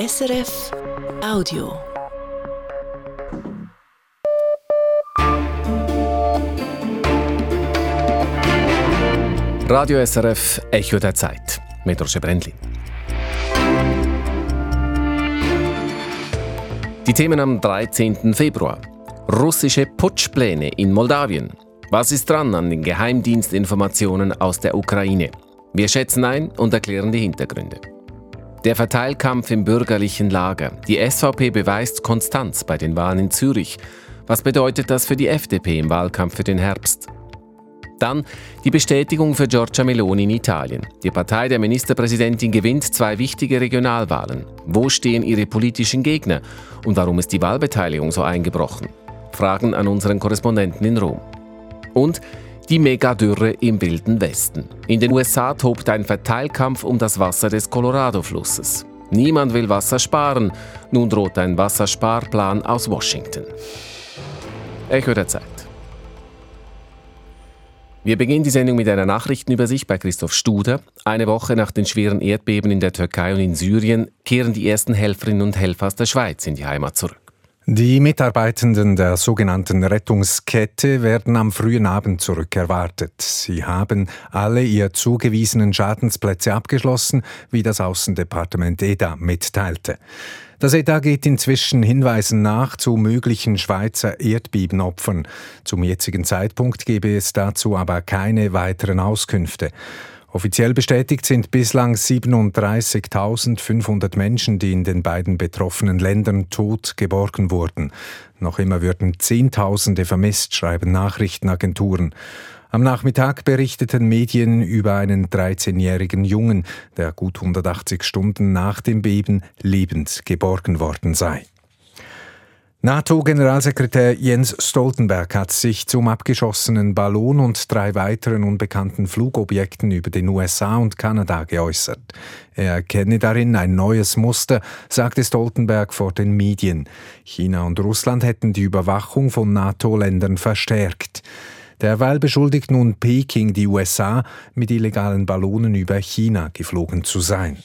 SRF Audio. Radio SRF Echo der Zeit mit Roger Brendlin. Die Themen am 13. Februar. Russische Putschpläne in Moldawien. Was ist dran an den Geheimdienstinformationen aus der Ukraine? Wir schätzen ein und erklären die Hintergründe. Der Verteilkampf im bürgerlichen Lager. Die SVP beweist Konstanz bei den Wahlen in Zürich. Was bedeutet das für die FDP im Wahlkampf für den Herbst? Dann die Bestätigung für Giorgia Meloni in Italien. Die Partei der Ministerpräsidentin gewinnt zwei wichtige Regionalwahlen. Wo stehen ihre politischen Gegner und warum ist die Wahlbeteiligung so eingebrochen? Fragen an unseren Korrespondenten in Rom. Und die Megadürre im Wilden Westen. In den USA tobt ein Verteilkampf um das Wasser des Colorado-Flusses. Niemand will Wasser sparen. Nun droht ein Wassersparplan aus Washington. Echo der Zeit. Wir beginnen die Sendung mit einer Nachrichtenübersicht bei Christoph Studer. Eine Woche nach den schweren Erdbeben in der Türkei und in Syrien kehren die ersten Helferinnen und Helfer aus der Schweiz in die Heimat zurück. Die Mitarbeitenden der sogenannten Rettungskette werden am frühen Abend zurückerwartet. Sie haben alle ihr zugewiesenen Schadensplätze abgeschlossen, wie das Außendepartement EDA mitteilte. Das EDA geht inzwischen Hinweisen nach zu möglichen Schweizer Erdbebenopfern. Zum jetzigen Zeitpunkt gebe es dazu aber keine weiteren Auskünfte. Offiziell bestätigt sind bislang 37.500 Menschen, die in den beiden betroffenen Ländern tot geborgen wurden. Noch immer würden Zehntausende vermisst, schreiben Nachrichtenagenturen. Am Nachmittag berichteten Medien über einen 13-jährigen Jungen, der gut 180 Stunden nach dem Beben lebend geborgen worden sei. NATO-Generalsekretär Jens Stoltenberg hat sich zum abgeschossenen Ballon und drei weiteren unbekannten Flugobjekten über den USA und Kanada geäußert. Er erkenne darin ein neues Muster, sagte Stoltenberg vor den Medien. China und Russland hätten die Überwachung von NATO-Ländern verstärkt. Derweil beschuldigt nun Peking die USA, mit illegalen Ballonen über China geflogen zu sein.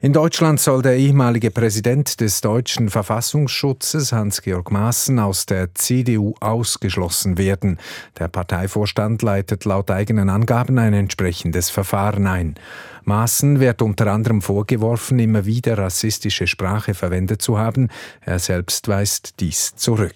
In Deutschland soll der ehemalige Präsident des deutschen Verfassungsschutzes Hans-Georg Maaßen aus der CDU ausgeschlossen werden. Der Parteivorstand leitet laut eigenen Angaben ein entsprechendes Verfahren ein. Maaßen wird unter anderem vorgeworfen, immer wieder rassistische Sprache verwendet zu haben. Er selbst weist dies zurück.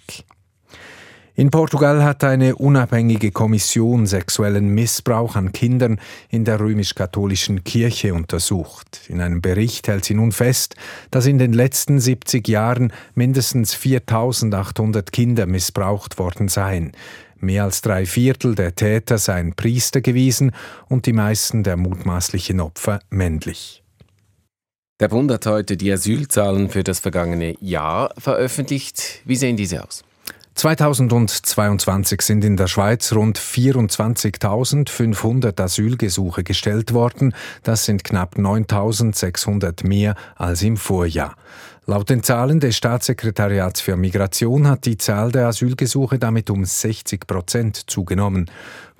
In Portugal hat eine unabhängige Kommission sexuellen Missbrauch an Kindern in der römisch-katholischen Kirche untersucht. In einem Bericht hält sie nun fest, dass in den letzten 70 Jahren mindestens 4800 Kinder missbraucht worden seien. Mehr als drei Viertel der Täter seien Priester gewesen und die meisten der mutmaßlichen Opfer männlich. Der Bund hat heute die Asylzahlen für das vergangene Jahr veröffentlicht. Wie sehen diese aus? 2022 sind in der Schweiz rund 24.500 Asylgesuche gestellt worden. Das sind knapp 9.600 mehr als im Vorjahr. Laut den Zahlen des Staatssekretariats für Migration hat die Zahl der Asylgesuche damit um 60 Prozent zugenommen.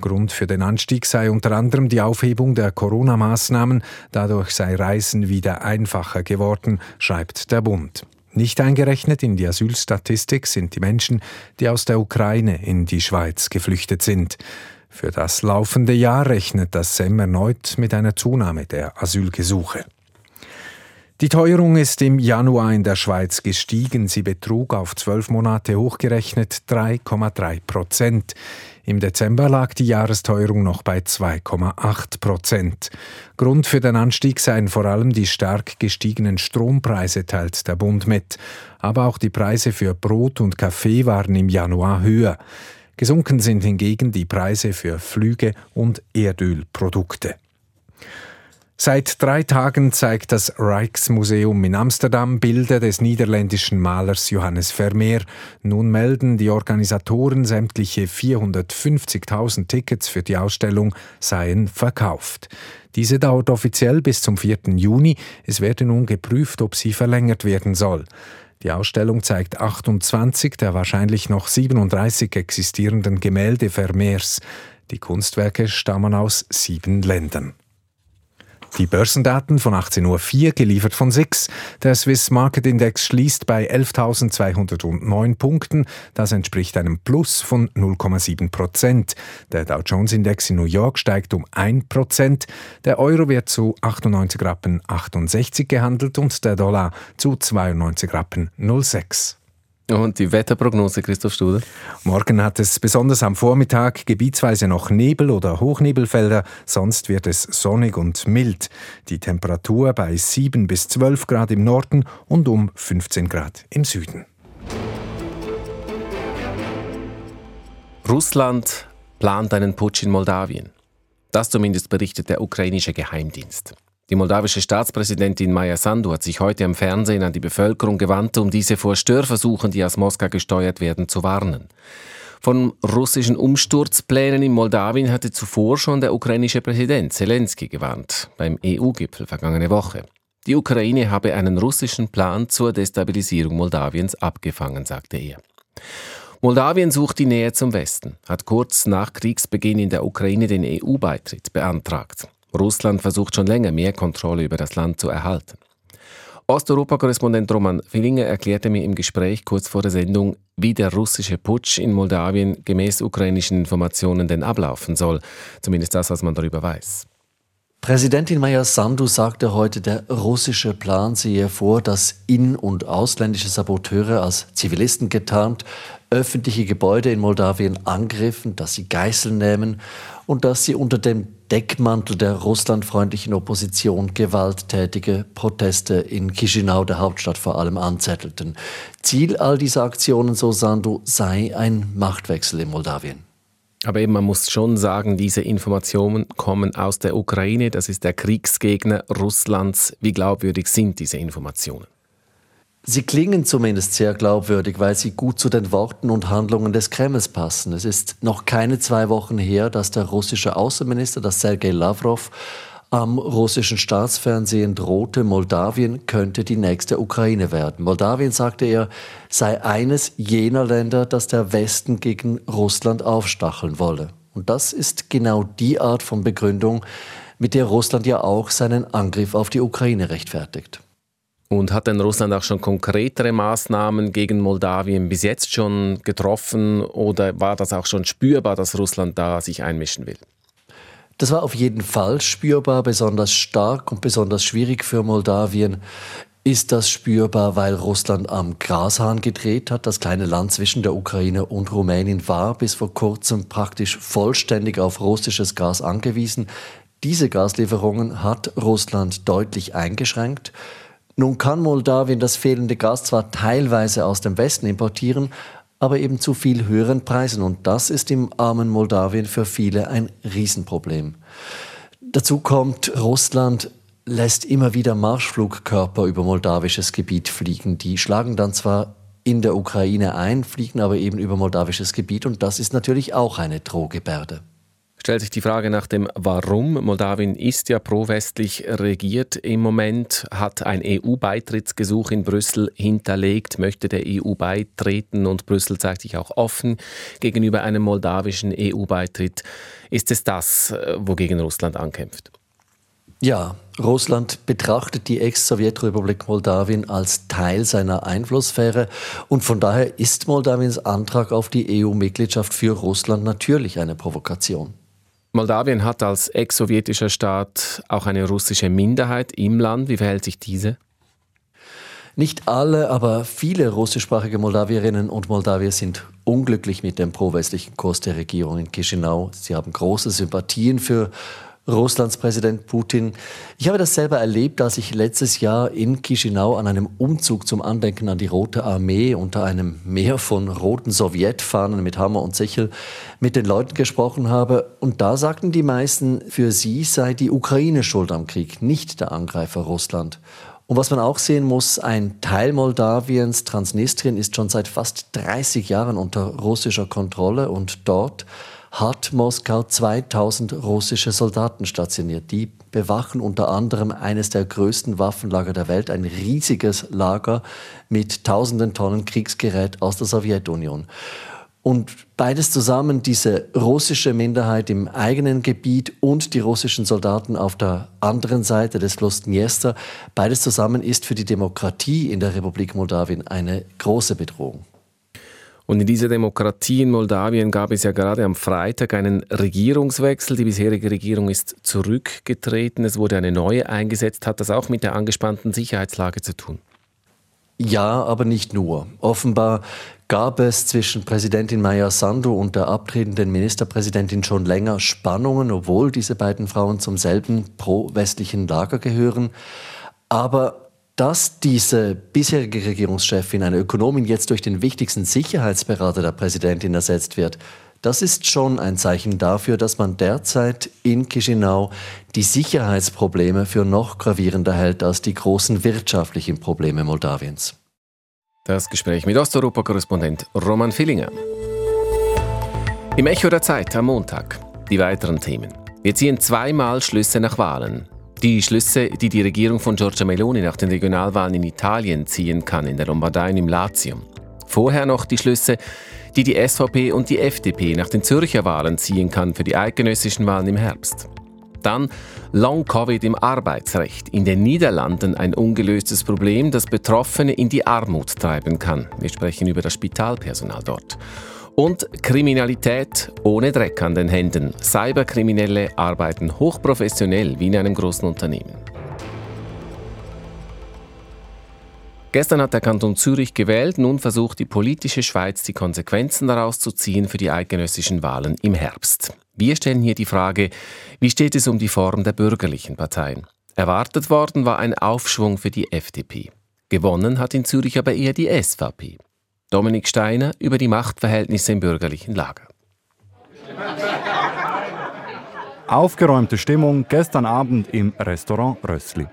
Grund für den Anstieg sei unter anderem die Aufhebung der Corona-Maßnahmen. Dadurch sei Reisen wieder einfacher geworden, schreibt der Bund. Nicht eingerechnet in die Asylstatistik sind die Menschen, die aus der Ukraine in die Schweiz geflüchtet sind. Für das laufende Jahr rechnet das SEM erneut mit einer Zunahme der Asylgesuche. Die Teuerung ist im Januar in der Schweiz gestiegen. Sie betrug auf zwölf Monate hochgerechnet 3,3 Prozent. Im Dezember lag die Jahresteuerung noch bei 2,8 Prozent. Grund für den Anstieg seien vor allem die stark gestiegenen Strompreise, teilt der Bund mit. Aber auch die Preise für Brot und Kaffee waren im Januar höher. Gesunken sind hingegen die Preise für Flüge und Erdölprodukte. Seit drei Tagen zeigt das Rijksmuseum in Amsterdam Bilder des niederländischen Malers Johannes Vermeer. Nun melden die Organisatoren, sämtliche 450.000 Tickets für die Ausstellung seien verkauft. Diese dauert offiziell bis zum 4. Juni. Es werde nun geprüft, ob sie verlängert werden soll. Die Ausstellung zeigt 28 der wahrscheinlich noch 37 existierenden Gemälde Vermeers. Die Kunstwerke stammen aus sieben Ländern. Die Börsendaten von 18.04 Uhr geliefert von SIX. Der Swiss Market Index schließt bei 11.209 Punkten. Das entspricht einem Plus von 0,7 Prozent. Der Dow Jones Index in New York steigt um 1 Prozent. Der Euro wird zu 98 Rappen 68 gehandelt und der Dollar zu 92 Rappen 06. Und die Wetterprognose, Christoph Studer? Morgen hat es besonders am Vormittag gebietsweise noch Nebel- oder Hochnebelfelder, sonst wird es sonnig und mild. Die Temperatur bei 7 bis 12 Grad im Norden und um 15 Grad im Süden. Russland plant einen Putsch in Moldawien. Das zumindest berichtet der ukrainische Geheimdienst. Die moldawische Staatspräsidentin Maya Sandu hat sich heute am Fernsehen an die Bevölkerung gewandt, um diese vor Störversuchen, die aus Moskau gesteuert werden, zu warnen. Von russischen Umsturzplänen in Moldawien hatte zuvor schon der ukrainische Präsident Zelensky gewarnt, beim EU-Gipfel vergangene Woche. Die Ukraine habe einen russischen Plan zur Destabilisierung Moldawiens abgefangen, sagte er. Moldawien sucht die Nähe zum Westen, hat kurz nach Kriegsbeginn in der Ukraine den EU-Beitritt beantragt. Russland versucht schon länger, mehr Kontrolle über das Land zu erhalten. Osteuropa-Korrespondent Roman Fillinger erklärte mir im Gespräch kurz vor der Sendung, wie der russische Putsch in Moldawien gemäß ukrainischen Informationen denn ablaufen soll. Zumindest das, was man darüber weiß. Präsidentin Maya Sandu sagte heute, der russische Plan sehe vor, dass in- und ausländische Saboteure als Zivilisten getarnt öffentliche Gebäude in Moldawien angriffen, dass sie Geiseln nehmen und dass sie unter dem Deckmantel der russlandfreundlichen Opposition gewalttätige Proteste in Chisinau, der Hauptstadt, vor allem anzettelten. Ziel all dieser Aktionen, so Sandu, sei ein Machtwechsel in Moldawien. Aber eben, man muss schon sagen, diese Informationen kommen aus der Ukraine. Das ist der Kriegsgegner Russlands. Wie glaubwürdig sind diese Informationen? Sie klingen zumindest sehr glaubwürdig, weil sie gut zu den Worten und Handlungen des Kremls passen. Es ist noch keine zwei Wochen her, dass der russische Außenminister, das Sergei Lavrov, am russischen Staatsfernsehen drohte, Moldawien könnte die nächste Ukraine werden. Moldawien, sagte er, sei eines jener Länder, das der Westen gegen Russland aufstacheln wolle. Und das ist genau die Art von Begründung, mit der Russland ja auch seinen Angriff auf die Ukraine rechtfertigt. Und hat denn Russland auch schon konkretere Maßnahmen gegen Moldawien bis jetzt schon getroffen oder war das auch schon spürbar, dass Russland da sich einmischen will? Das war auf jeden Fall spürbar, besonders stark und besonders schwierig für Moldawien. Ist das spürbar, weil Russland am Grashahn gedreht hat? Das kleine Land zwischen der Ukraine und Rumänien war bis vor kurzem praktisch vollständig auf russisches Gas angewiesen. Diese Gaslieferungen hat Russland deutlich eingeschränkt. Nun kann Moldawien das fehlende Gas zwar teilweise aus dem Westen importieren, aber eben zu viel höheren Preisen. Und das ist im armen Moldawien für viele ein Riesenproblem. Dazu kommt, Russland lässt immer wieder Marschflugkörper über moldawisches Gebiet fliegen. Die schlagen dann zwar in der Ukraine ein, fliegen aber eben über moldawisches Gebiet und das ist natürlich auch eine Drohgebärde stellt sich die Frage nach dem Warum. Moldawien ist ja pro-westlich regiert im Moment, hat ein EU-Beitrittsgesuch in Brüssel hinterlegt, möchte der EU beitreten und Brüssel zeigt sich auch offen gegenüber einem moldawischen EU-Beitritt. Ist es das, äh, wogegen Russland ankämpft? Ja, Russland betrachtet die Ex-Sowjetrepublik Moldawien als Teil seiner Einflusssphäre und von daher ist Moldawiens Antrag auf die EU-Mitgliedschaft für Russland natürlich eine Provokation. Moldawien hat als ex-sowjetischer Staat auch eine russische Minderheit im Land. Wie verhält sich diese? Nicht alle, aber viele russischsprachige Moldawierinnen und Moldawier sind unglücklich mit dem pro-westlichen Kurs der Regierung in Chisinau. Sie haben große Sympathien für Russlands Präsident Putin. Ich habe das selber erlebt, als ich letztes Jahr in Chisinau an einem Umzug zum Andenken an die Rote Armee unter einem Meer von roten Sowjetfahnen mit Hammer und Sichel mit den Leuten gesprochen habe. Und da sagten die meisten, für sie sei die Ukraine schuld am Krieg, nicht der Angreifer Russland. Und was man auch sehen muss, ein Teil Moldawiens, Transnistrien, ist schon seit fast 30 Jahren unter russischer Kontrolle und dort hat Moskau 2000 russische Soldaten stationiert. Die bewachen unter anderem eines der größten Waffenlager der Welt, ein riesiges Lager mit tausenden Tonnen Kriegsgerät aus der Sowjetunion. Und beides zusammen, diese russische Minderheit im eigenen Gebiet und die russischen Soldaten auf der anderen Seite des Flusses Dniester, beides zusammen ist für die Demokratie in der Republik Moldawien eine große Bedrohung. Und in dieser Demokratie in Moldawien gab es ja gerade am Freitag einen Regierungswechsel. Die bisherige Regierung ist zurückgetreten. Es wurde eine neue eingesetzt. Hat das auch mit der angespannten Sicherheitslage zu tun? Ja, aber nicht nur. Offenbar gab es zwischen Präsidentin Maya Sandu und der abtretenden Ministerpräsidentin schon länger Spannungen, obwohl diese beiden Frauen zum selben pro-westlichen Lager gehören. Aber dass diese bisherige Regierungschefin, eine Ökonomin, jetzt durch den wichtigsten Sicherheitsberater der Präsidentin ersetzt wird, das ist schon ein Zeichen dafür, dass man derzeit in Chisinau die Sicherheitsprobleme für noch gravierender hält als die großen wirtschaftlichen Probleme Moldawiens. Das Gespräch mit Osteuropa-Korrespondent Roman Fillinger. Im Echo der Zeit am Montag. Die weiteren Themen. Wir ziehen zweimal Schlüsse nach Wahlen. Die Schlüsse, die die Regierung von Giorgia Meloni nach den Regionalwahlen in Italien ziehen kann, in der Lombardei und im Latium. Vorher noch die Schlüsse, die die SVP und die FDP nach den Zürcher Wahlen ziehen kann für die eidgenössischen Wahlen im Herbst. Dann Long-Covid im Arbeitsrecht. In den Niederlanden ein ungelöstes Problem, das Betroffene in die Armut treiben kann. Wir sprechen über das Spitalpersonal dort. Und Kriminalität ohne Dreck an den Händen. Cyberkriminelle arbeiten hochprofessionell wie in einem großen Unternehmen. Gestern hat der Kanton Zürich gewählt, nun versucht die politische Schweiz die Konsequenzen daraus zu ziehen für die eidgenössischen Wahlen im Herbst. Wir stellen hier die Frage, wie steht es um die Form der bürgerlichen Parteien? Erwartet worden war ein Aufschwung für die FDP. Gewonnen hat in Zürich aber eher die SVP. Dominik Steiner über die Machtverhältnisse im bürgerlichen Lager. Aufgeräumte Stimmung gestern Abend im Restaurant Rössli.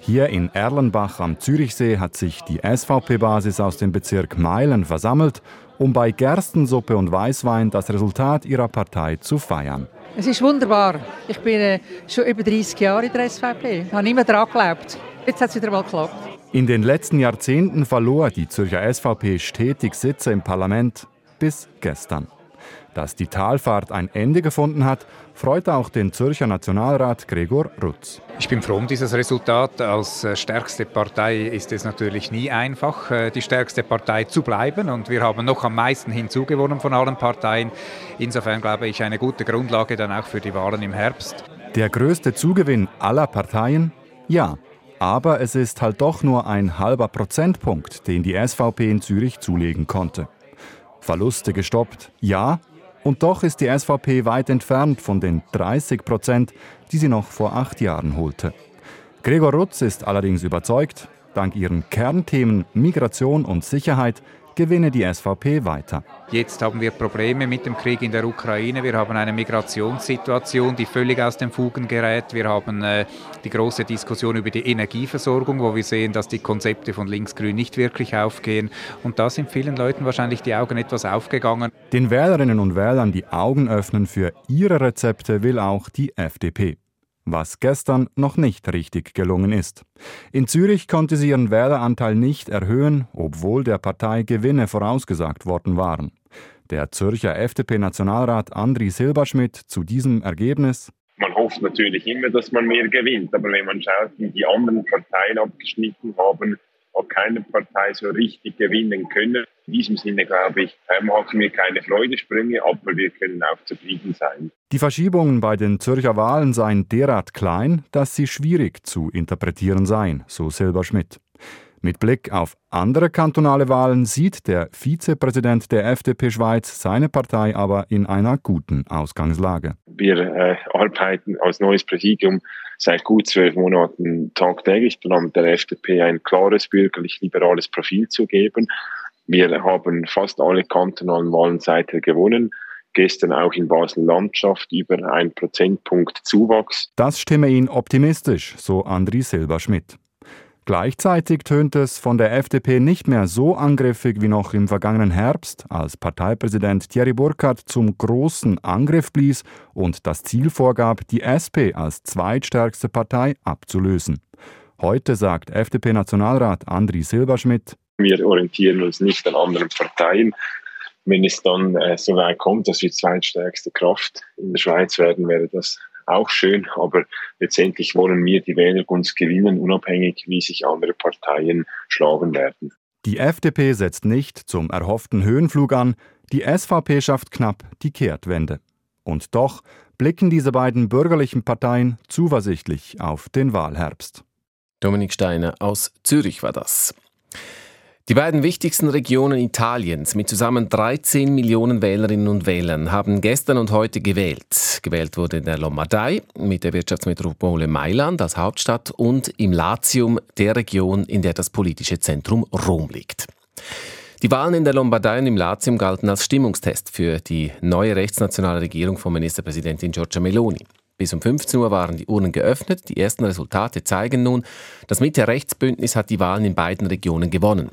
Hier in Erlenbach am Zürichsee hat sich die SVP-Basis aus dem Bezirk Meilen versammelt, um bei Gerstensuppe und Weißwein das Resultat ihrer Partei zu feiern. Es ist wunderbar. Ich bin äh, schon über 30 Jahre in der SVP. Ich habe immer daran geglaubt. Jetzt hat es wieder mal geklappt. In den letzten Jahrzehnten verlor die Zürcher SVP stetig Sitze im Parlament bis gestern. Dass die Talfahrt ein Ende gefunden hat, freut auch den Zürcher Nationalrat Gregor Rutz. Ich bin froh um dieses Resultat. Als äh, stärkste Partei ist es natürlich nie einfach, äh, die stärkste Partei zu bleiben. Und wir haben noch am meisten hinzugewonnen von allen Parteien. Insofern glaube ich eine gute Grundlage dann auch für die Wahlen im Herbst. Der größte Zugewinn aller Parteien? Ja. Aber es ist halt doch nur ein halber Prozentpunkt, den die SVP in Zürich zulegen konnte. Verluste gestoppt? Ja, und doch ist die SVP weit entfernt von den 30 Prozent, die sie noch vor acht Jahren holte. Gregor Rutz ist allerdings überzeugt, dank ihren Kernthemen Migration und Sicherheit gewinne die SVP weiter. Jetzt haben wir Probleme mit dem Krieg in der Ukraine. Wir haben eine Migrationssituation, die völlig aus den Fugen gerät. Wir haben äh, die große Diskussion über die Energieversorgung, wo wir sehen, dass die Konzepte von Linksgrün nicht wirklich aufgehen. Und da sind vielen Leuten wahrscheinlich die Augen etwas aufgegangen. Den Wählerinnen und Wählern die Augen öffnen für ihre Rezepte will auch die FDP was gestern noch nicht richtig gelungen ist. In Zürich konnte sie ihren Wähleranteil nicht erhöhen, obwohl der Partei Gewinne vorausgesagt worden waren. Der Zürcher FDP-Nationalrat Andri Silberschmidt zu diesem Ergebnis. Man hofft natürlich immer, dass man mehr gewinnt, aber wenn man schaut, wie die anderen Parteien abgeschnitten haben, hat keine Partei so richtig gewinnen können. In diesem Sinne glaube ich, machen wir keine Freudensprünge, aber wir können auch zufrieden sein. Die Verschiebungen bei den Zürcher Wahlen seien derart klein, dass sie schwierig zu interpretieren seien, so Silberschmidt. Mit Blick auf andere kantonale Wahlen sieht der Vizepräsident der FDP Schweiz seine Partei aber in einer guten Ausgangslage. Wir äh, arbeiten als neues Präsidium seit gut zwölf Monaten tagtäglich daran, der FDP ein klares bürgerlich-liberales Profil zu geben. Wir haben fast alle kantonalen Wahlen seither gewonnen gestern auch in Basel-Landschaft über ein Prozentpunkt Zuwachs. Das stimme ihn optimistisch, so Andri Silberschmidt. Gleichzeitig tönt es von der FDP nicht mehr so angriffig wie noch im vergangenen Herbst, als Parteipräsident Thierry Burkhardt zum großen Angriff blies und das Ziel vorgab, die SP als zweitstärkste Partei abzulösen. Heute sagt FDP-Nationalrat Andri Silberschmidt, wir orientieren uns nicht an anderen Parteien. wenn es dann äh, so weit kommt, dass wir zweitstärkste Kraft in der Schweiz werden, wäre das auch schön. Aber letztendlich wollen wir die Wähler uns gewinnen, unabhängig wie sich andere Parteien schlagen werden. Die FDP setzt nicht zum erhofften Höhenflug an, die SVP schafft knapp die Kehrtwende. Und doch blicken diese beiden bürgerlichen Parteien zuversichtlich auf den Wahlherbst. Dominik Steiner aus Zürich war das. Die beiden wichtigsten Regionen Italiens mit zusammen 13 Millionen Wählerinnen und Wählern haben gestern und heute gewählt. Gewählt wurde in der Lombardei mit der Wirtschaftsmetropole Mailand als Hauptstadt und im Latium, der Region, in der das politische Zentrum Rom liegt. Die Wahlen in der Lombardei und im Latium galten als Stimmungstest für die neue rechtsnationale Regierung von Ministerpräsidentin Giorgia Meloni. Bis um 15 Uhr waren die Urnen geöffnet. Die ersten Resultate zeigen nun, das Mitte-Rechtsbündnis hat die Wahlen in beiden Regionen gewonnen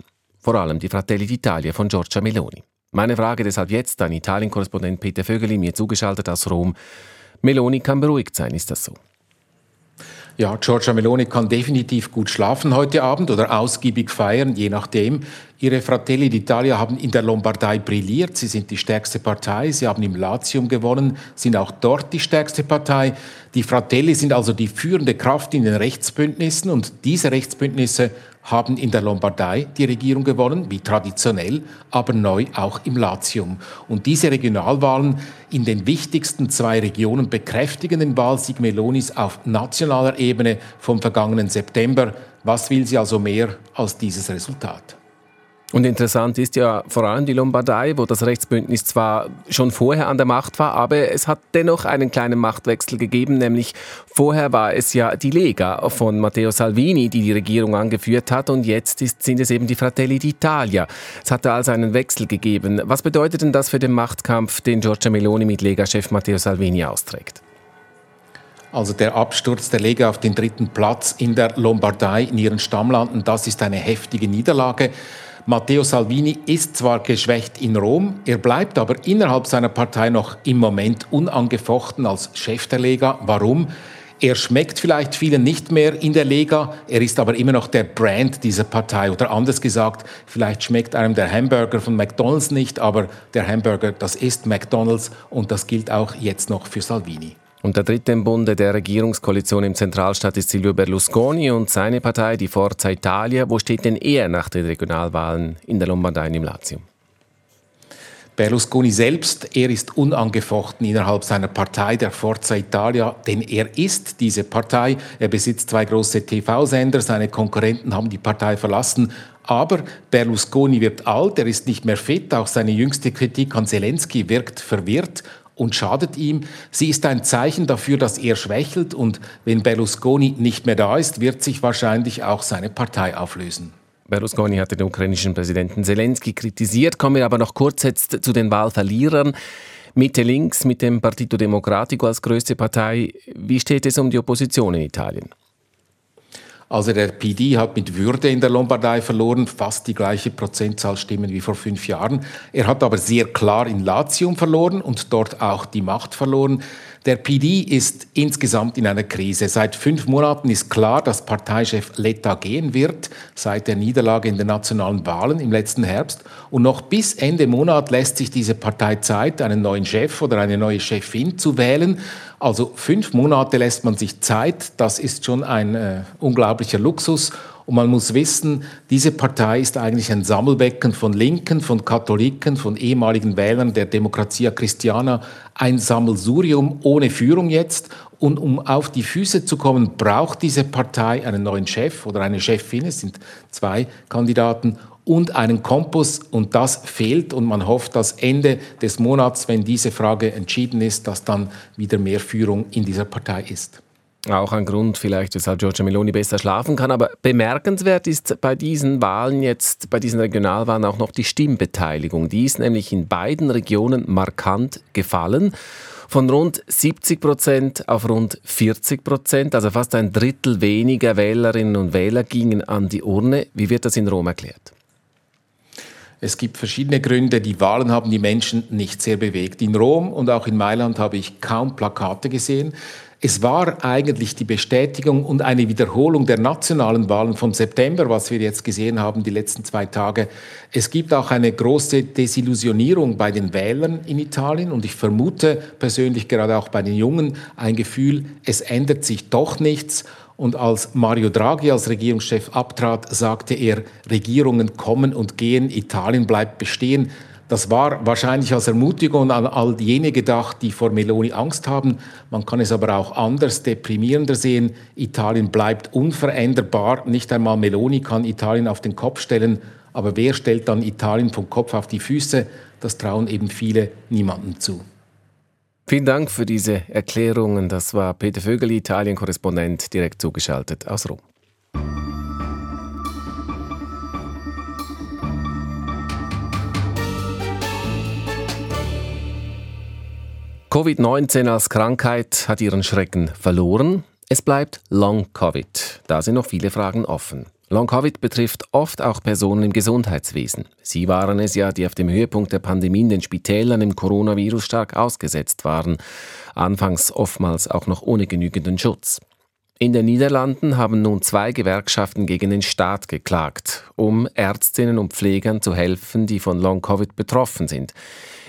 vor allem die Fratelli d'Italia von Giorgia Meloni. Meine Frage deshalb jetzt an Italien-Korrespondent Peter Vögeli, mir zugeschaltet aus Rom. Meloni kann beruhigt sein, ist das so? Ja, Giorgia Meloni kann definitiv gut schlafen heute Abend oder ausgiebig feiern, je nachdem. Ihre Fratelli d'Italia haben in der Lombardei brilliert. Sie sind die stärkste Partei. Sie haben im Latium gewonnen, sind auch dort die stärkste Partei. Die Fratelli sind also die führende Kraft in den Rechtsbündnissen und diese Rechtsbündnisse haben in der Lombardei die Regierung gewonnen, wie traditionell, aber neu auch im Latium. Und diese Regionalwahlen in den wichtigsten zwei Regionen bekräftigen den Wahlsieg Melonis auf nationaler Ebene vom vergangenen September. Was will sie also mehr als dieses Resultat? Und interessant ist ja vor allem die Lombardei, wo das Rechtsbündnis zwar schon vorher an der Macht war, aber es hat dennoch einen kleinen Machtwechsel gegeben, nämlich vorher war es ja die Lega von Matteo Salvini, die die Regierung angeführt hat und jetzt ist, sind es eben die Fratelli d'Italia. Es hat da also einen Wechsel gegeben. Was bedeutet denn das für den Machtkampf, den Giorgia Meloni mit Lega-Chef Matteo Salvini austrägt? Also der Absturz der Lega auf den dritten Platz in der Lombardei, in ihren Stammlanden, das ist eine heftige Niederlage. Matteo Salvini ist zwar geschwächt in Rom, er bleibt aber innerhalb seiner Partei noch im Moment unangefochten als Chef der Lega. Warum? Er schmeckt vielleicht vielen nicht mehr in der Lega, er ist aber immer noch der Brand dieser Partei. Oder anders gesagt, vielleicht schmeckt einem der Hamburger von McDonald's nicht, aber der Hamburger, das ist McDonald's und das gilt auch jetzt noch für Salvini. Und der dritte im Bunde der Regierungskoalition im Zentralstaat ist Silvio Berlusconi und seine Partei, die Forza Italia. Wo steht denn er nach den Regionalwahlen in der Lombardei und im Latium? Berlusconi selbst, er ist unangefochten innerhalb seiner Partei, der Forza Italia, denn er ist diese Partei. Er besitzt zwei große TV-Sender, seine Konkurrenten haben die Partei verlassen. Aber Berlusconi wird alt, er ist nicht mehr fit. Auch seine jüngste Kritik an Zelensky wirkt verwirrt und schadet ihm. Sie ist ein Zeichen dafür, dass er schwächelt und wenn Berlusconi nicht mehr da ist, wird sich wahrscheinlich auch seine Partei auflösen. Berlusconi hatte den ukrainischen Präsidenten Zelensky kritisiert. Kommen wir aber noch kurz jetzt zu den Wahlverlierern. Mitte links mit dem Partito Democratico als größte Partei. Wie steht es um die Opposition in Italien? Also der PD hat mit Würde in der Lombardei verloren, fast die gleiche Prozentzahl Stimmen wie vor fünf Jahren. Er hat aber sehr klar in Latium verloren und dort auch die Macht verloren. Der PD ist insgesamt in einer Krise. Seit fünf Monaten ist klar, dass Parteichef Letta gehen wird, seit der Niederlage in den nationalen Wahlen im letzten Herbst. Und noch bis Ende Monat lässt sich diese Partei Zeit, einen neuen Chef oder eine neue Chefin zu wählen. Also fünf Monate lässt man sich Zeit. Das ist schon ein äh, unglaublicher Luxus. Und man muss wissen, diese Partei ist eigentlich ein Sammelbecken von Linken, von Katholiken, von ehemaligen Wählern der Demokratia Christiana, ein Sammelsurium ohne Führung jetzt. Und um auf die Füße zu kommen, braucht diese Partei einen neuen Chef oder eine Chefin. Es sind zwei Kandidaten und einen Kompass und das fehlt und man hofft, dass Ende des Monats, wenn diese Frage entschieden ist, dass dann wieder mehr Führung in dieser Partei ist. Auch ein Grund vielleicht, weshalb Giorgia Meloni besser schlafen kann. Aber bemerkenswert ist bei diesen Wahlen jetzt, bei diesen Regionalwahlen auch noch die Stimmbeteiligung. Die ist nämlich in beiden Regionen markant gefallen. Von rund 70 Prozent auf rund 40 Prozent, also fast ein Drittel weniger Wählerinnen und Wähler gingen an die Urne. Wie wird das in Rom erklärt? Es gibt verschiedene Gründe. Die Wahlen haben die Menschen nicht sehr bewegt. In Rom und auch in Mailand habe ich kaum Plakate gesehen. Es war eigentlich die Bestätigung und eine Wiederholung der nationalen Wahlen vom September, was wir jetzt gesehen haben, die letzten zwei Tage. Es gibt auch eine große Desillusionierung bei den Wählern in Italien und ich vermute persönlich gerade auch bei den Jungen ein Gefühl, es ändert sich doch nichts. Und als Mario Draghi als Regierungschef abtrat, sagte er, Regierungen kommen und gehen, Italien bleibt bestehen. Das war wahrscheinlich als Ermutigung an all jene gedacht, die vor Meloni Angst haben. Man kann es aber auch anders, deprimierender sehen. Italien bleibt unveränderbar. Nicht einmal Meloni kann Italien auf den Kopf stellen. Aber wer stellt dann Italien vom Kopf auf die Füße? Das trauen eben viele niemandem zu. Vielen Dank für diese Erklärungen. Das war Peter Vögel, Italien-Korrespondent, direkt zugeschaltet aus Rom. Covid-19 als Krankheit hat ihren Schrecken verloren. Es bleibt Long-Covid. Da sind noch viele Fragen offen. Long-Covid betrifft oft auch Personen im Gesundheitswesen. Sie waren es ja, die auf dem Höhepunkt der Pandemie in den Spitälern im Coronavirus stark ausgesetzt waren. Anfangs oftmals auch noch ohne genügenden Schutz. In den Niederlanden haben nun zwei Gewerkschaften gegen den Staat geklagt, um Ärztinnen und Pflegern zu helfen, die von Long-Covid betroffen sind.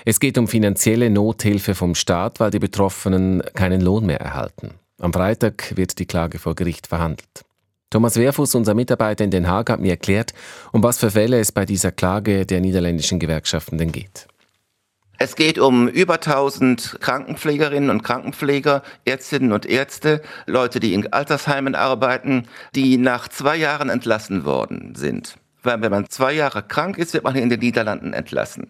Es geht um finanzielle Nothilfe vom Staat, weil die Betroffenen keinen Lohn mehr erhalten. Am Freitag wird die Klage vor Gericht verhandelt. Thomas Werfuss, unser Mitarbeiter in Den Haag, hat mir erklärt, um was für Fälle es bei dieser Klage der niederländischen Gewerkschaften denn geht. Es geht um über 1000 Krankenpflegerinnen und Krankenpfleger, Ärztinnen und Ärzte, Leute, die in Altersheimen arbeiten, die nach zwei Jahren entlassen worden sind weil wenn man zwei Jahre krank ist, wird man in den Niederlanden entlassen.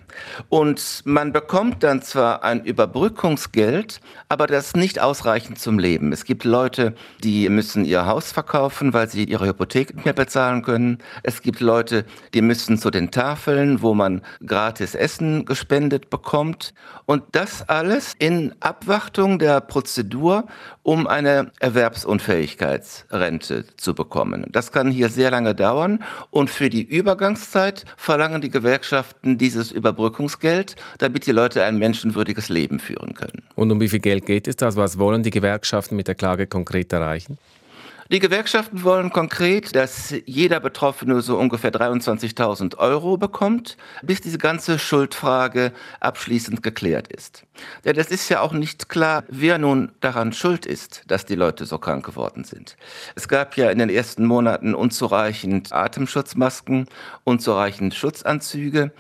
Und man bekommt dann zwar ein Überbrückungsgeld, aber das nicht ausreichend zum Leben. Es gibt Leute, die müssen ihr Haus verkaufen, weil sie ihre Hypothek nicht mehr bezahlen können. Es gibt Leute, die müssen zu den Tafeln, wo man gratis Essen gespendet bekommt. Und das alles in Abwartung der Prozedur, um eine Erwerbsunfähigkeitsrente zu bekommen. Das kann hier sehr lange dauern und für die die Übergangszeit verlangen die Gewerkschaften dieses Überbrückungsgeld, damit die Leute ein menschenwürdiges Leben führen können. Und um wie viel Geld geht es da? Was wollen die Gewerkschaften mit der Klage konkret erreichen? Die Gewerkschaften wollen konkret, dass jeder Betroffene so ungefähr 23.000 Euro bekommt, bis diese ganze Schuldfrage abschließend geklärt ist. Denn es ist ja auch nicht klar, wer nun daran schuld ist, dass die Leute so krank geworden sind. Es gab ja in den ersten Monaten unzureichend Atemschutzmasken, unzureichend Schutzanzüge.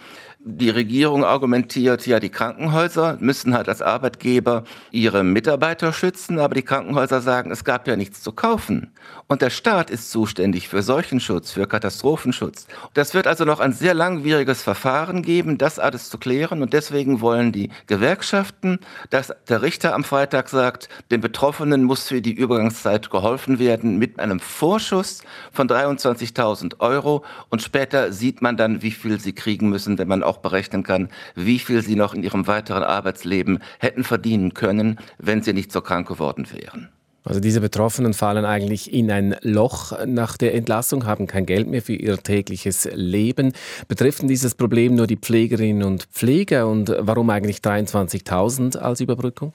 Die Regierung argumentiert, ja, die Krankenhäuser müssen halt als Arbeitgeber ihre Mitarbeiter schützen, aber die Krankenhäuser sagen, es gab ja nichts zu kaufen. Und der Staat ist zuständig für solchen Schutz, für Katastrophenschutz. Das wird also noch ein sehr langwieriges Verfahren geben, das alles zu klären. Und deswegen wollen die Gewerkschaften, dass der Richter am Freitag sagt, den Betroffenen muss für die Übergangszeit geholfen werden mit einem Vorschuss von 23.000 Euro. Und später sieht man dann, wie viel sie kriegen müssen, wenn man auch berechnen kann, wie viel sie noch in ihrem weiteren Arbeitsleben hätten verdienen können, wenn sie nicht so krank geworden wären. Also diese Betroffenen fallen eigentlich in ein Loch nach der Entlassung, haben kein Geld mehr für ihr tägliches Leben. Betrifft dieses Problem nur die Pflegerinnen und Pfleger und warum eigentlich 23.000 als Überbrückung?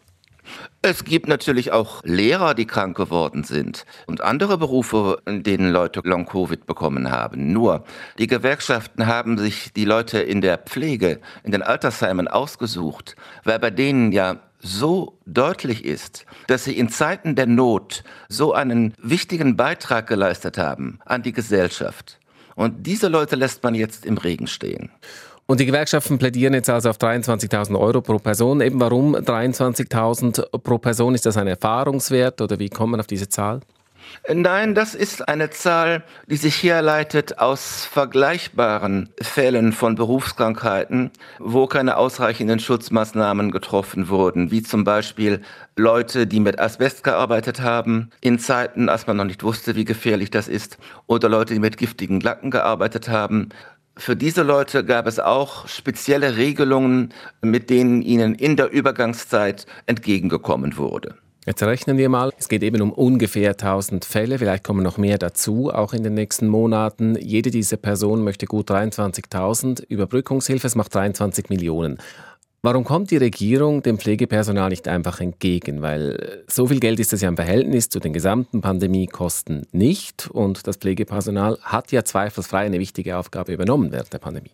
Es gibt natürlich auch Lehrer, die krank geworden sind und andere Berufe, in denen Leute Long-Covid bekommen haben. Nur, die Gewerkschaften haben sich die Leute in der Pflege, in den Altersheimen ausgesucht, weil bei denen ja so deutlich ist, dass sie in Zeiten der Not so einen wichtigen Beitrag geleistet haben an die Gesellschaft. Und diese Leute lässt man jetzt im Regen stehen. Und die Gewerkschaften plädieren jetzt also auf 23.000 Euro pro Person. Eben warum 23.000 pro Person? Ist das ein Erfahrungswert oder wie kommt man auf diese Zahl? Nein, das ist eine Zahl, die sich herleitet aus vergleichbaren Fällen von Berufskrankheiten, wo keine ausreichenden Schutzmaßnahmen getroffen wurden, wie zum Beispiel Leute, die mit Asbest gearbeitet haben, in Zeiten, als man noch nicht wusste, wie gefährlich das ist, oder Leute, die mit giftigen Lacken gearbeitet haben, für diese Leute gab es auch spezielle Regelungen, mit denen ihnen in der Übergangszeit entgegengekommen wurde. Jetzt rechnen wir mal, es geht eben um ungefähr 1000 Fälle, vielleicht kommen noch mehr dazu, auch in den nächsten Monaten. Jede dieser Personen möchte gut 23.000 Überbrückungshilfe, es macht 23 Millionen. Warum kommt die Regierung dem Pflegepersonal nicht einfach entgegen? Weil so viel Geld ist das ja im Verhältnis zu den gesamten Pandemiekosten nicht. Und das Pflegepersonal hat ja zweifelsfrei eine wichtige Aufgabe übernommen während der Pandemie.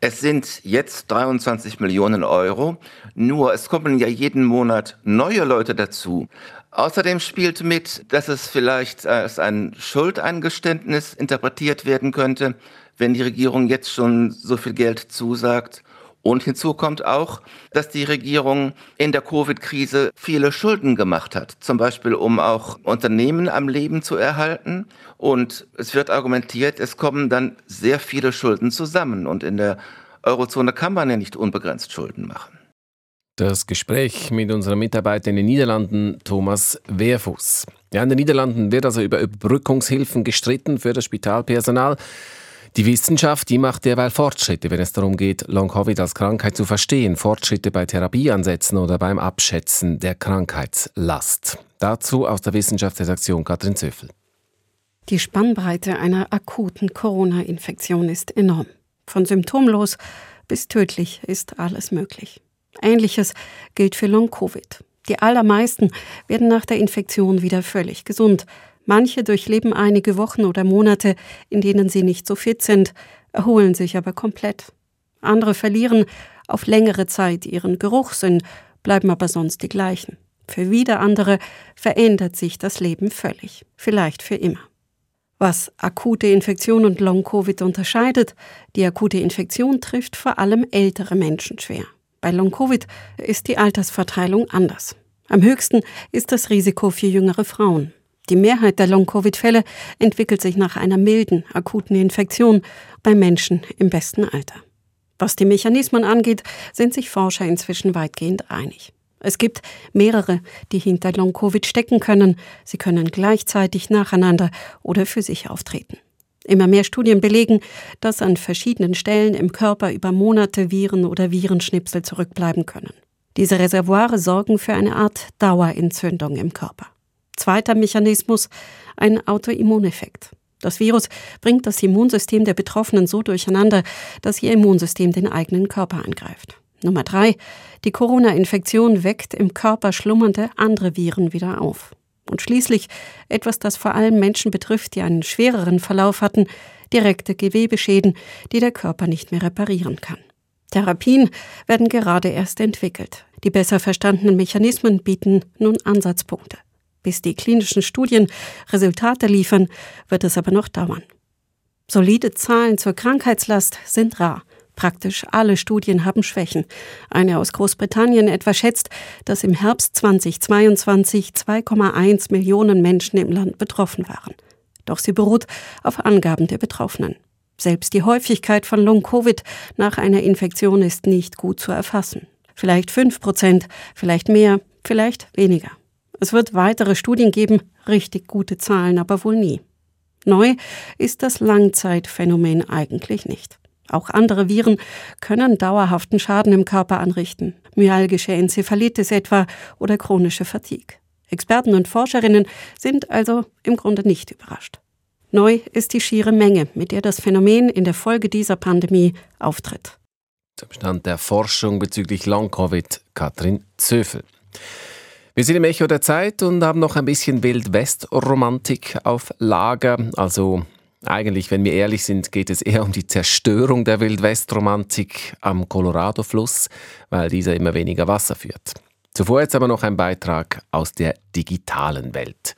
Es sind jetzt 23 Millionen Euro, nur es kommen ja jeden Monat neue Leute dazu. Außerdem spielt mit, dass es vielleicht als ein Schuldeingeständnis interpretiert werden könnte, wenn die Regierung jetzt schon so viel Geld zusagt. Und hinzu kommt auch, dass die Regierung in der Covid-Krise viele Schulden gemacht hat, zum Beispiel um auch Unternehmen am Leben zu erhalten. Und es wird argumentiert, es kommen dann sehr viele Schulden zusammen. Und in der Eurozone kann man ja nicht unbegrenzt Schulden machen. Das Gespräch mit unserem Mitarbeiter in den Niederlanden, Thomas Wehrfuß. Ja, in den Niederlanden wird also über Überbrückungshilfen gestritten für das Spitalpersonal. Die Wissenschaft, die macht derweil Fortschritte, wenn es darum geht, Long-Covid als Krankheit zu verstehen, Fortschritte bei Therapieansätzen oder beim Abschätzen der Krankheitslast. Dazu aus der Wissenschaftsredaktion Katrin Zöffel. Die Spannbreite einer akuten Corona-Infektion ist enorm. Von symptomlos bis tödlich ist alles möglich. Ähnliches gilt für Long-Covid. Die allermeisten werden nach der Infektion wieder völlig gesund. Manche durchleben einige Wochen oder Monate, in denen sie nicht so fit sind, erholen sich aber komplett. Andere verlieren auf längere Zeit ihren Geruchssinn, bleiben aber sonst die gleichen. Für wieder andere verändert sich das Leben völlig, vielleicht für immer. Was akute Infektion und Long-Covid unterscheidet, die akute Infektion trifft vor allem ältere Menschen schwer. Bei Long-Covid ist die Altersverteilung anders. Am höchsten ist das Risiko für jüngere Frauen. Die Mehrheit der Long-Covid-Fälle entwickelt sich nach einer milden, akuten Infektion bei Menschen im besten Alter. Was die Mechanismen angeht, sind sich Forscher inzwischen weitgehend einig. Es gibt mehrere, die hinter Long-Covid stecken können. Sie können gleichzeitig nacheinander oder für sich auftreten. Immer mehr Studien belegen, dass an verschiedenen Stellen im Körper über Monate Viren oder Virenschnipsel zurückbleiben können. Diese Reservoire sorgen für eine Art Dauerentzündung im Körper. Zweiter Mechanismus, ein Autoimmuneffekt. Das Virus bringt das Immunsystem der Betroffenen so durcheinander, dass ihr Immunsystem den eigenen Körper angreift. Nummer drei. Die Corona-Infektion weckt im Körper schlummernde andere Viren wieder auf. Und schließlich etwas, das vor allem Menschen betrifft, die einen schwereren Verlauf hatten, direkte Gewebeschäden, die der Körper nicht mehr reparieren kann. Therapien werden gerade erst entwickelt. Die besser verstandenen Mechanismen bieten nun Ansatzpunkte. Bis die klinischen Studien Resultate liefern, wird es aber noch dauern. Solide Zahlen zur Krankheitslast sind rar. Praktisch alle Studien haben Schwächen. Eine aus Großbritannien etwa schätzt, dass im Herbst 2022 2,1 Millionen Menschen im Land betroffen waren. Doch sie beruht auf Angaben der Betroffenen. Selbst die Häufigkeit von Long-Covid nach einer Infektion ist nicht gut zu erfassen. Vielleicht 5 Prozent, vielleicht mehr, vielleicht weniger. Es wird weitere Studien geben, richtig gute Zahlen aber wohl nie. Neu ist das Langzeitphänomen eigentlich nicht. Auch andere Viren können dauerhaften Schaden im Körper anrichten. Myalgische Enzephalitis etwa oder chronische Fatigue. Experten und Forscherinnen sind also im Grunde nicht überrascht. Neu ist die schiere Menge, mit der das Phänomen in der Folge dieser Pandemie auftritt. Zum Stand der Forschung bezüglich Long-Covid Katrin Zöfel. Wir sind im Echo der Zeit und haben noch ein bisschen Wild-West-Romantik auf Lager, also eigentlich, wenn wir ehrlich sind, geht es eher um die Zerstörung der Wildwestromantik am Colorado-Fluss, weil dieser immer weniger Wasser führt. Zuvor jetzt aber noch ein Beitrag aus der digitalen Welt.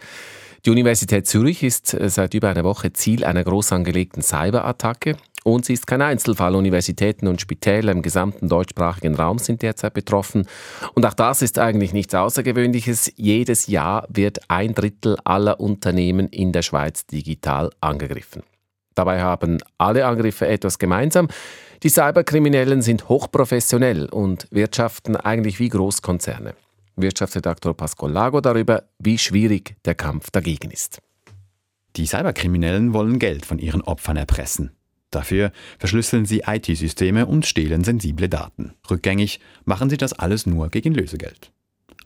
Die Universität Zürich ist seit über einer Woche Ziel einer groß angelegten Cyberattacke. Und sie ist kein Einzelfall. Universitäten und Spitäler im gesamten deutschsprachigen Raum sind derzeit betroffen. Und auch das ist eigentlich nichts Außergewöhnliches. Jedes Jahr wird ein Drittel aller Unternehmen in der Schweiz digital angegriffen. Dabei haben alle Angriffe etwas gemeinsam. Die Cyberkriminellen sind hochprofessionell und wirtschaften eigentlich wie Großkonzerne. Wirtschaftsredaktor Pascal Lago darüber, wie schwierig der Kampf dagegen ist. Die Cyberkriminellen wollen Geld von ihren Opfern erpressen. Dafür verschlüsseln sie IT-Systeme und stehlen sensible Daten. Rückgängig machen sie das alles nur gegen Lösegeld.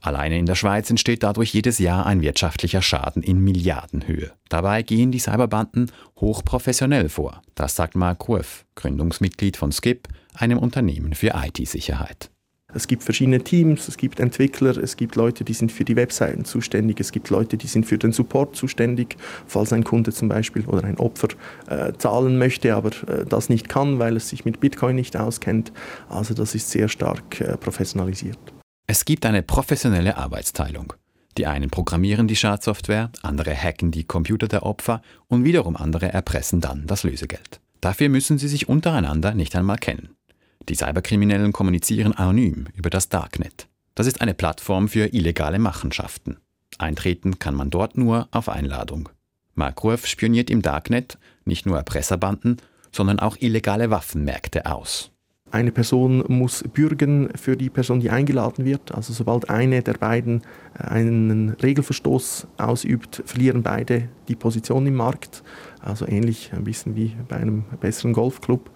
Alleine in der Schweiz entsteht dadurch jedes Jahr ein wirtschaftlicher Schaden in Milliardenhöhe. Dabei gehen die Cyberbanden hochprofessionell vor. Das sagt Mark Kurf, Gründungsmitglied von Skip, einem Unternehmen für IT-Sicherheit. Es gibt verschiedene Teams, es gibt Entwickler, es gibt Leute, die sind für die Webseiten zuständig, es gibt Leute, die sind für den Support zuständig, falls ein Kunde zum Beispiel oder ein Opfer äh, zahlen möchte, aber äh, das nicht kann, weil es sich mit Bitcoin nicht auskennt. Also das ist sehr stark äh, professionalisiert. Es gibt eine professionelle Arbeitsteilung. Die einen programmieren die Schadsoftware, andere hacken die Computer der Opfer und wiederum andere erpressen dann das Lösegeld. Dafür müssen sie sich untereinander nicht einmal kennen. Die Cyberkriminellen kommunizieren anonym über das Darknet. Das ist eine Plattform für illegale Machenschaften. Eintreten kann man dort nur auf Einladung. Mark Ruff spioniert im Darknet nicht nur Erpresserbanden, sondern auch illegale Waffenmärkte aus. Eine Person muss bürgen für die Person, die eingeladen wird. Also sobald eine der beiden äh, einen Regelverstoß ausübt, verlieren beide die Position im Markt. Also ähnlich ein bisschen wie bei einem besseren Golfclub.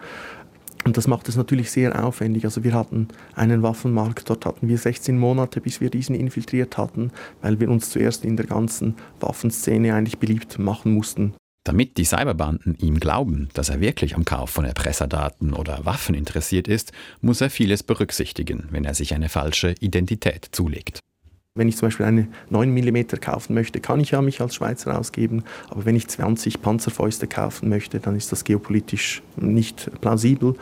Und das macht es natürlich sehr aufwendig. Also wir hatten einen Waffenmarkt, dort hatten wir 16 Monate, bis wir diesen infiltriert hatten, weil wir uns zuerst in der ganzen Waffenszene eigentlich beliebt machen mussten. Damit die Cyberbanden ihm glauben, dass er wirklich am Kauf von Erpresserdaten oder Waffen interessiert ist, muss er vieles berücksichtigen, wenn er sich eine falsche Identität zulegt. Wenn ich zum Beispiel eine 9 mm kaufen möchte, kann ich ja mich als Schweizer ausgeben. Aber wenn ich 20 Panzerfäuste kaufen möchte, dann ist das geopolitisch nicht plausibel.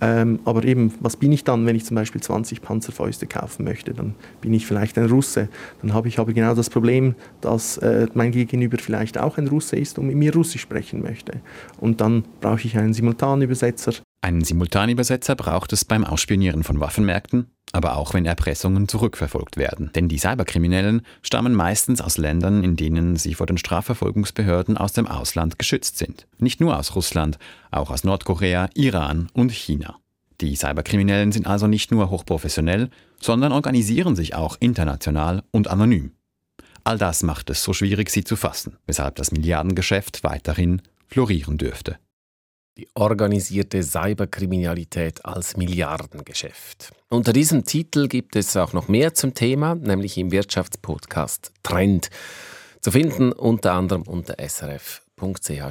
Ähm, aber eben, was bin ich dann, wenn ich zum Beispiel 20 Panzerfäuste kaufen möchte? Dann bin ich vielleicht ein Russe. Dann habe ich aber genau das Problem, dass äh, mein Gegenüber vielleicht auch ein Russe ist und mit mir Russisch sprechen möchte. Und dann brauche ich einen Simultanübersetzer. Einen Simultanübersetzer braucht es beim Ausspionieren von Waffenmärkten, aber auch wenn Erpressungen zurückverfolgt werden. Denn die Cyberkriminellen stammen meistens aus Ländern, in denen sie vor den Strafverfolgungsbehörden aus dem Ausland geschützt sind. Nicht nur aus Russland, auch aus Nordkorea, Iran und China. Die Cyberkriminellen sind also nicht nur hochprofessionell, sondern organisieren sich auch international und anonym. All das macht es so schwierig, sie zu fassen, weshalb das Milliardengeschäft weiterhin florieren dürfte die organisierte Cyberkriminalität als Milliardengeschäft. Unter diesem Titel gibt es auch noch mehr zum Thema, nämlich im Wirtschaftspodcast Trend. Zu finden unter anderem unter srf.ch-audio.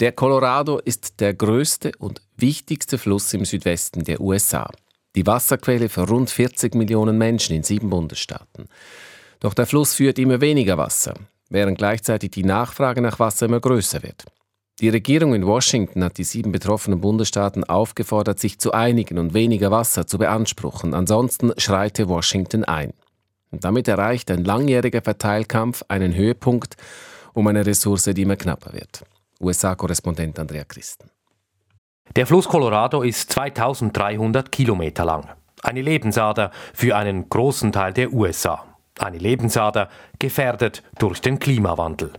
Der Colorado ist der größte und wichtigste Fluss im Südwesten der USA. Die Wasserquelle für rund 40 Millionen Menschen in sieben Bundesstaaten. Doch der Fluss führt immer weniger Wasser während gleichzeitig die Nachfrage nach Wasser immer größer wird. Die Regierung in Washington hat die sieben betroffenen Bundesstaaten aufgefordert, sich zu einigen und weniger Wasser zu beanspruchen. Ansonsten schreite Washington ein. Und damit erreicht ein langjähriger Verteilkampf einen Höhepunkt um eine Ressource, die immer knapper wird. USA-Korrespondent Andrea Christen. Der Fluss Colorado ist 2300 Kilometer lang. Eine Lebensader für einen großen Teil der USA eine Lebensader, gefährdet durch den Klimawandel.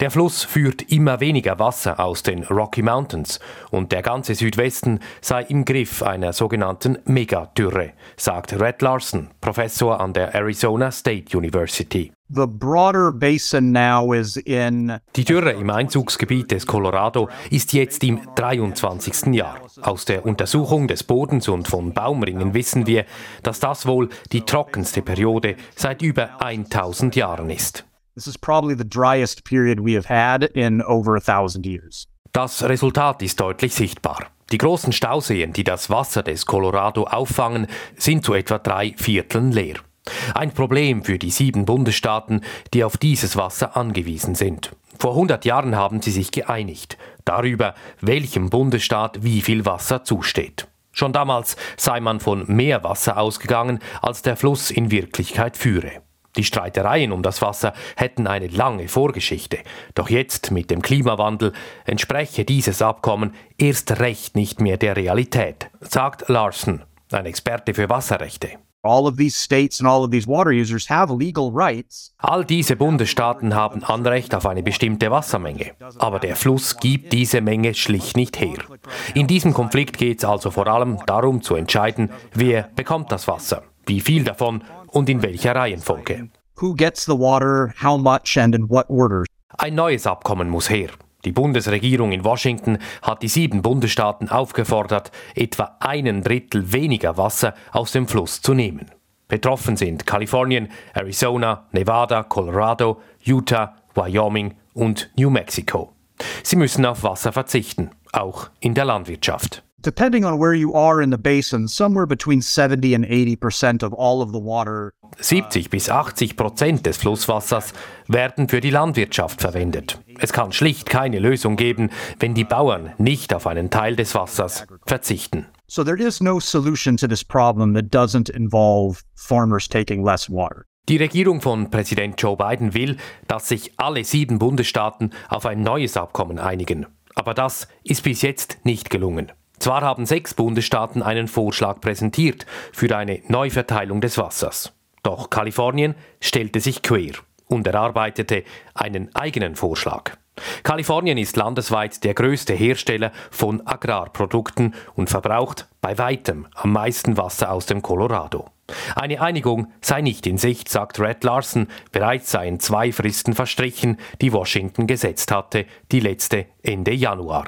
Der Fluss führt immer weniger Wasser aus den Rocky Mountains und der ganze Südwesten sei im Griff einer sogenannten Megadürre, sagt Red Larson, Professor an der Arizona State University. Die Dürre im Einzugsgebiet des Colorado ist jetzt im 23. Jahr. Aus der Untersuchung des Bodens und von Baumringen wissen wir, dass das wohl die trockenste Periode seit über 1000 Jahren ist. This is probably the driest period we have had in over a thousand years. Das Resultat ist deutlich sichtbar. Die großen Stauseen, die das Wasser des Colorado auffangen, sind zu etwa drei Vierteln leer. Ein Problem für die sieben Bundesstaaten, die auf dieses Wasser angewiesen sind. Vor 100 Jahren haben sie sich geeinigt darüber, welchem Bundesstaat wie viel Wasser zusteht. Schon damals sei man von mehr Wasser ausgegangen, als der Fluss in Wirklichkeit führe. Die Streitereien um das Wasser hätten eine lange Vorgeschichte, doch jetzt mit dem Klimawandel entspreche dieses Abkommen erst recht nicht mehr der Realität, sagt Larson, ein Experte für Wasserrechte. All diese Bundesstaaten haben Anrecht auf eine bestimmte Wassermenge, aber der Fluss gibt diese Menge schlicht nicht her. In diesem Konflikt geht es also vor allem darum zu entscheiden, wer bekommt das Wasser, wie viel davon und in welcher Reihenfolge. Who gets the water, how much and in what order? Ein neues Abkommen muss her. Die Bundesregierung in Washington hat die sieben Bundesstaaten aufgefordert, etwa einen Drittel weniger Wasser aus dem Fluss zu nehmen. Betroffen sind Kalifornien, Arizona, Nevada, Colorado, Utah, Wyoming und New Mexico. Sie müssen auf Wasser verzichten, auch in der Landwirtschaft. Depending on where you are in the basin, somewhere between 70 and 80 percent of all of the water. 70 bis 80 Prozent des Flusswassers werden für die Landwirtschaft verwendet. Es kann schlicht keine Lösung geben, wenn die Bauern nicht auf einen Teil des Wassers verzichten. So there is no solution to this problem that doesn't involve farmers taking less water. Die Regierung von Präsident Joe Biden will, dass sich alle sieben Bundesstaaten auf ein neues Abkommen einigen. Aber das ist bis jetzt nicht gelungen. Zwar haben sechs Bundesstaaten einen Vorschlag präsentiert für eine Neuverteilung des Wassers. Doch Kalifornien stellte sich quer und erarbeitete einen eigenen Vorschlag. Kalifornien ist landesweit der größte Hersteller von Agrarprodukten und verbraucht bei weitem am meisten Wasser aus dem Colorado. Eine Einigung sei nicht in Sicht, sagt Red Larson. Bereits seien zwei Fristen verstrichen, die Washington gesetzt hatte, die letzte Ende Januar.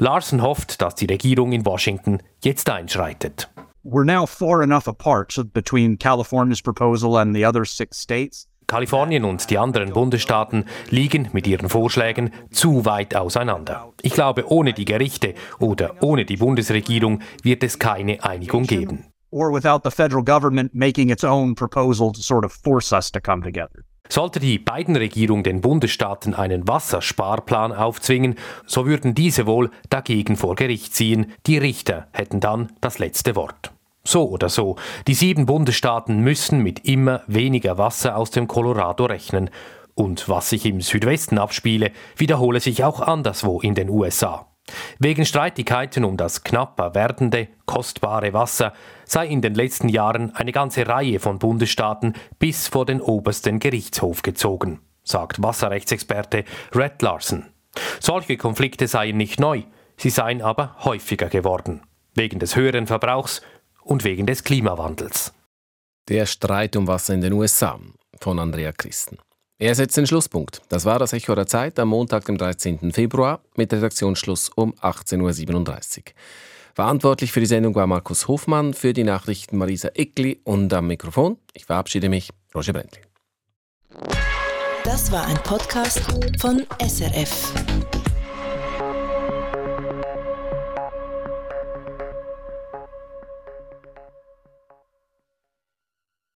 Larson hofft, dass die Regierung in Washington jetzt einschreitet. We're now far enough apart between California's proposal and the other six states. Kalifornien und die anderen Bundesstaaten liegen mit ihren Vorschlägen zu weit auseinander. Ich glaube, ohne die Gerichte oder ohne die Bundesregierung wird es keine Einigung geben. Or without the federal government making its own proposal to sort of force us to come together. Sollte die Biden-Regierung den Bundesstaaten einen Wassersparplan aufzwingen, so würden diese wohl dagegen vor Gericht ziehen. Die Richter hätten dann das letzte Wort. So oder so, die sieben Bundesstaaten müssen mit immer weniger Wasser aus dem Colorado rechnen. Und was sich im Südwesten abspiele, wiederhole sich auch anderswo in den USA. Wegen Streitigkeiten um das knapper werdende, kostbare Wasser sei in den letzten Jahren eine ganze Reihe von Bundesstaaten bis vor den obersten Gerichtshof gezogen, sagt Wasserrechtsexperte Red Larson. Solche Konflikte seien nicht neu, sie seien aber häufiger geworden, wegen des höheren Verbrauchs und wegen des Klimawandels. Der Streit um Wasser in den USA von Andrea Christen. Er setzt den Schlusspunkt. Das war das Echo der Zeit am Montag, dem 13. Februar, mit Redaktionsschluss um 18.37 Uhr. Verantwortlich für die Sendung war Markus Hofmann, für die Nachrichten Marisa Eckli und am Mikrofon, ich verabschiede mich, Roger Brendli. Das war ein Podcast von SRF.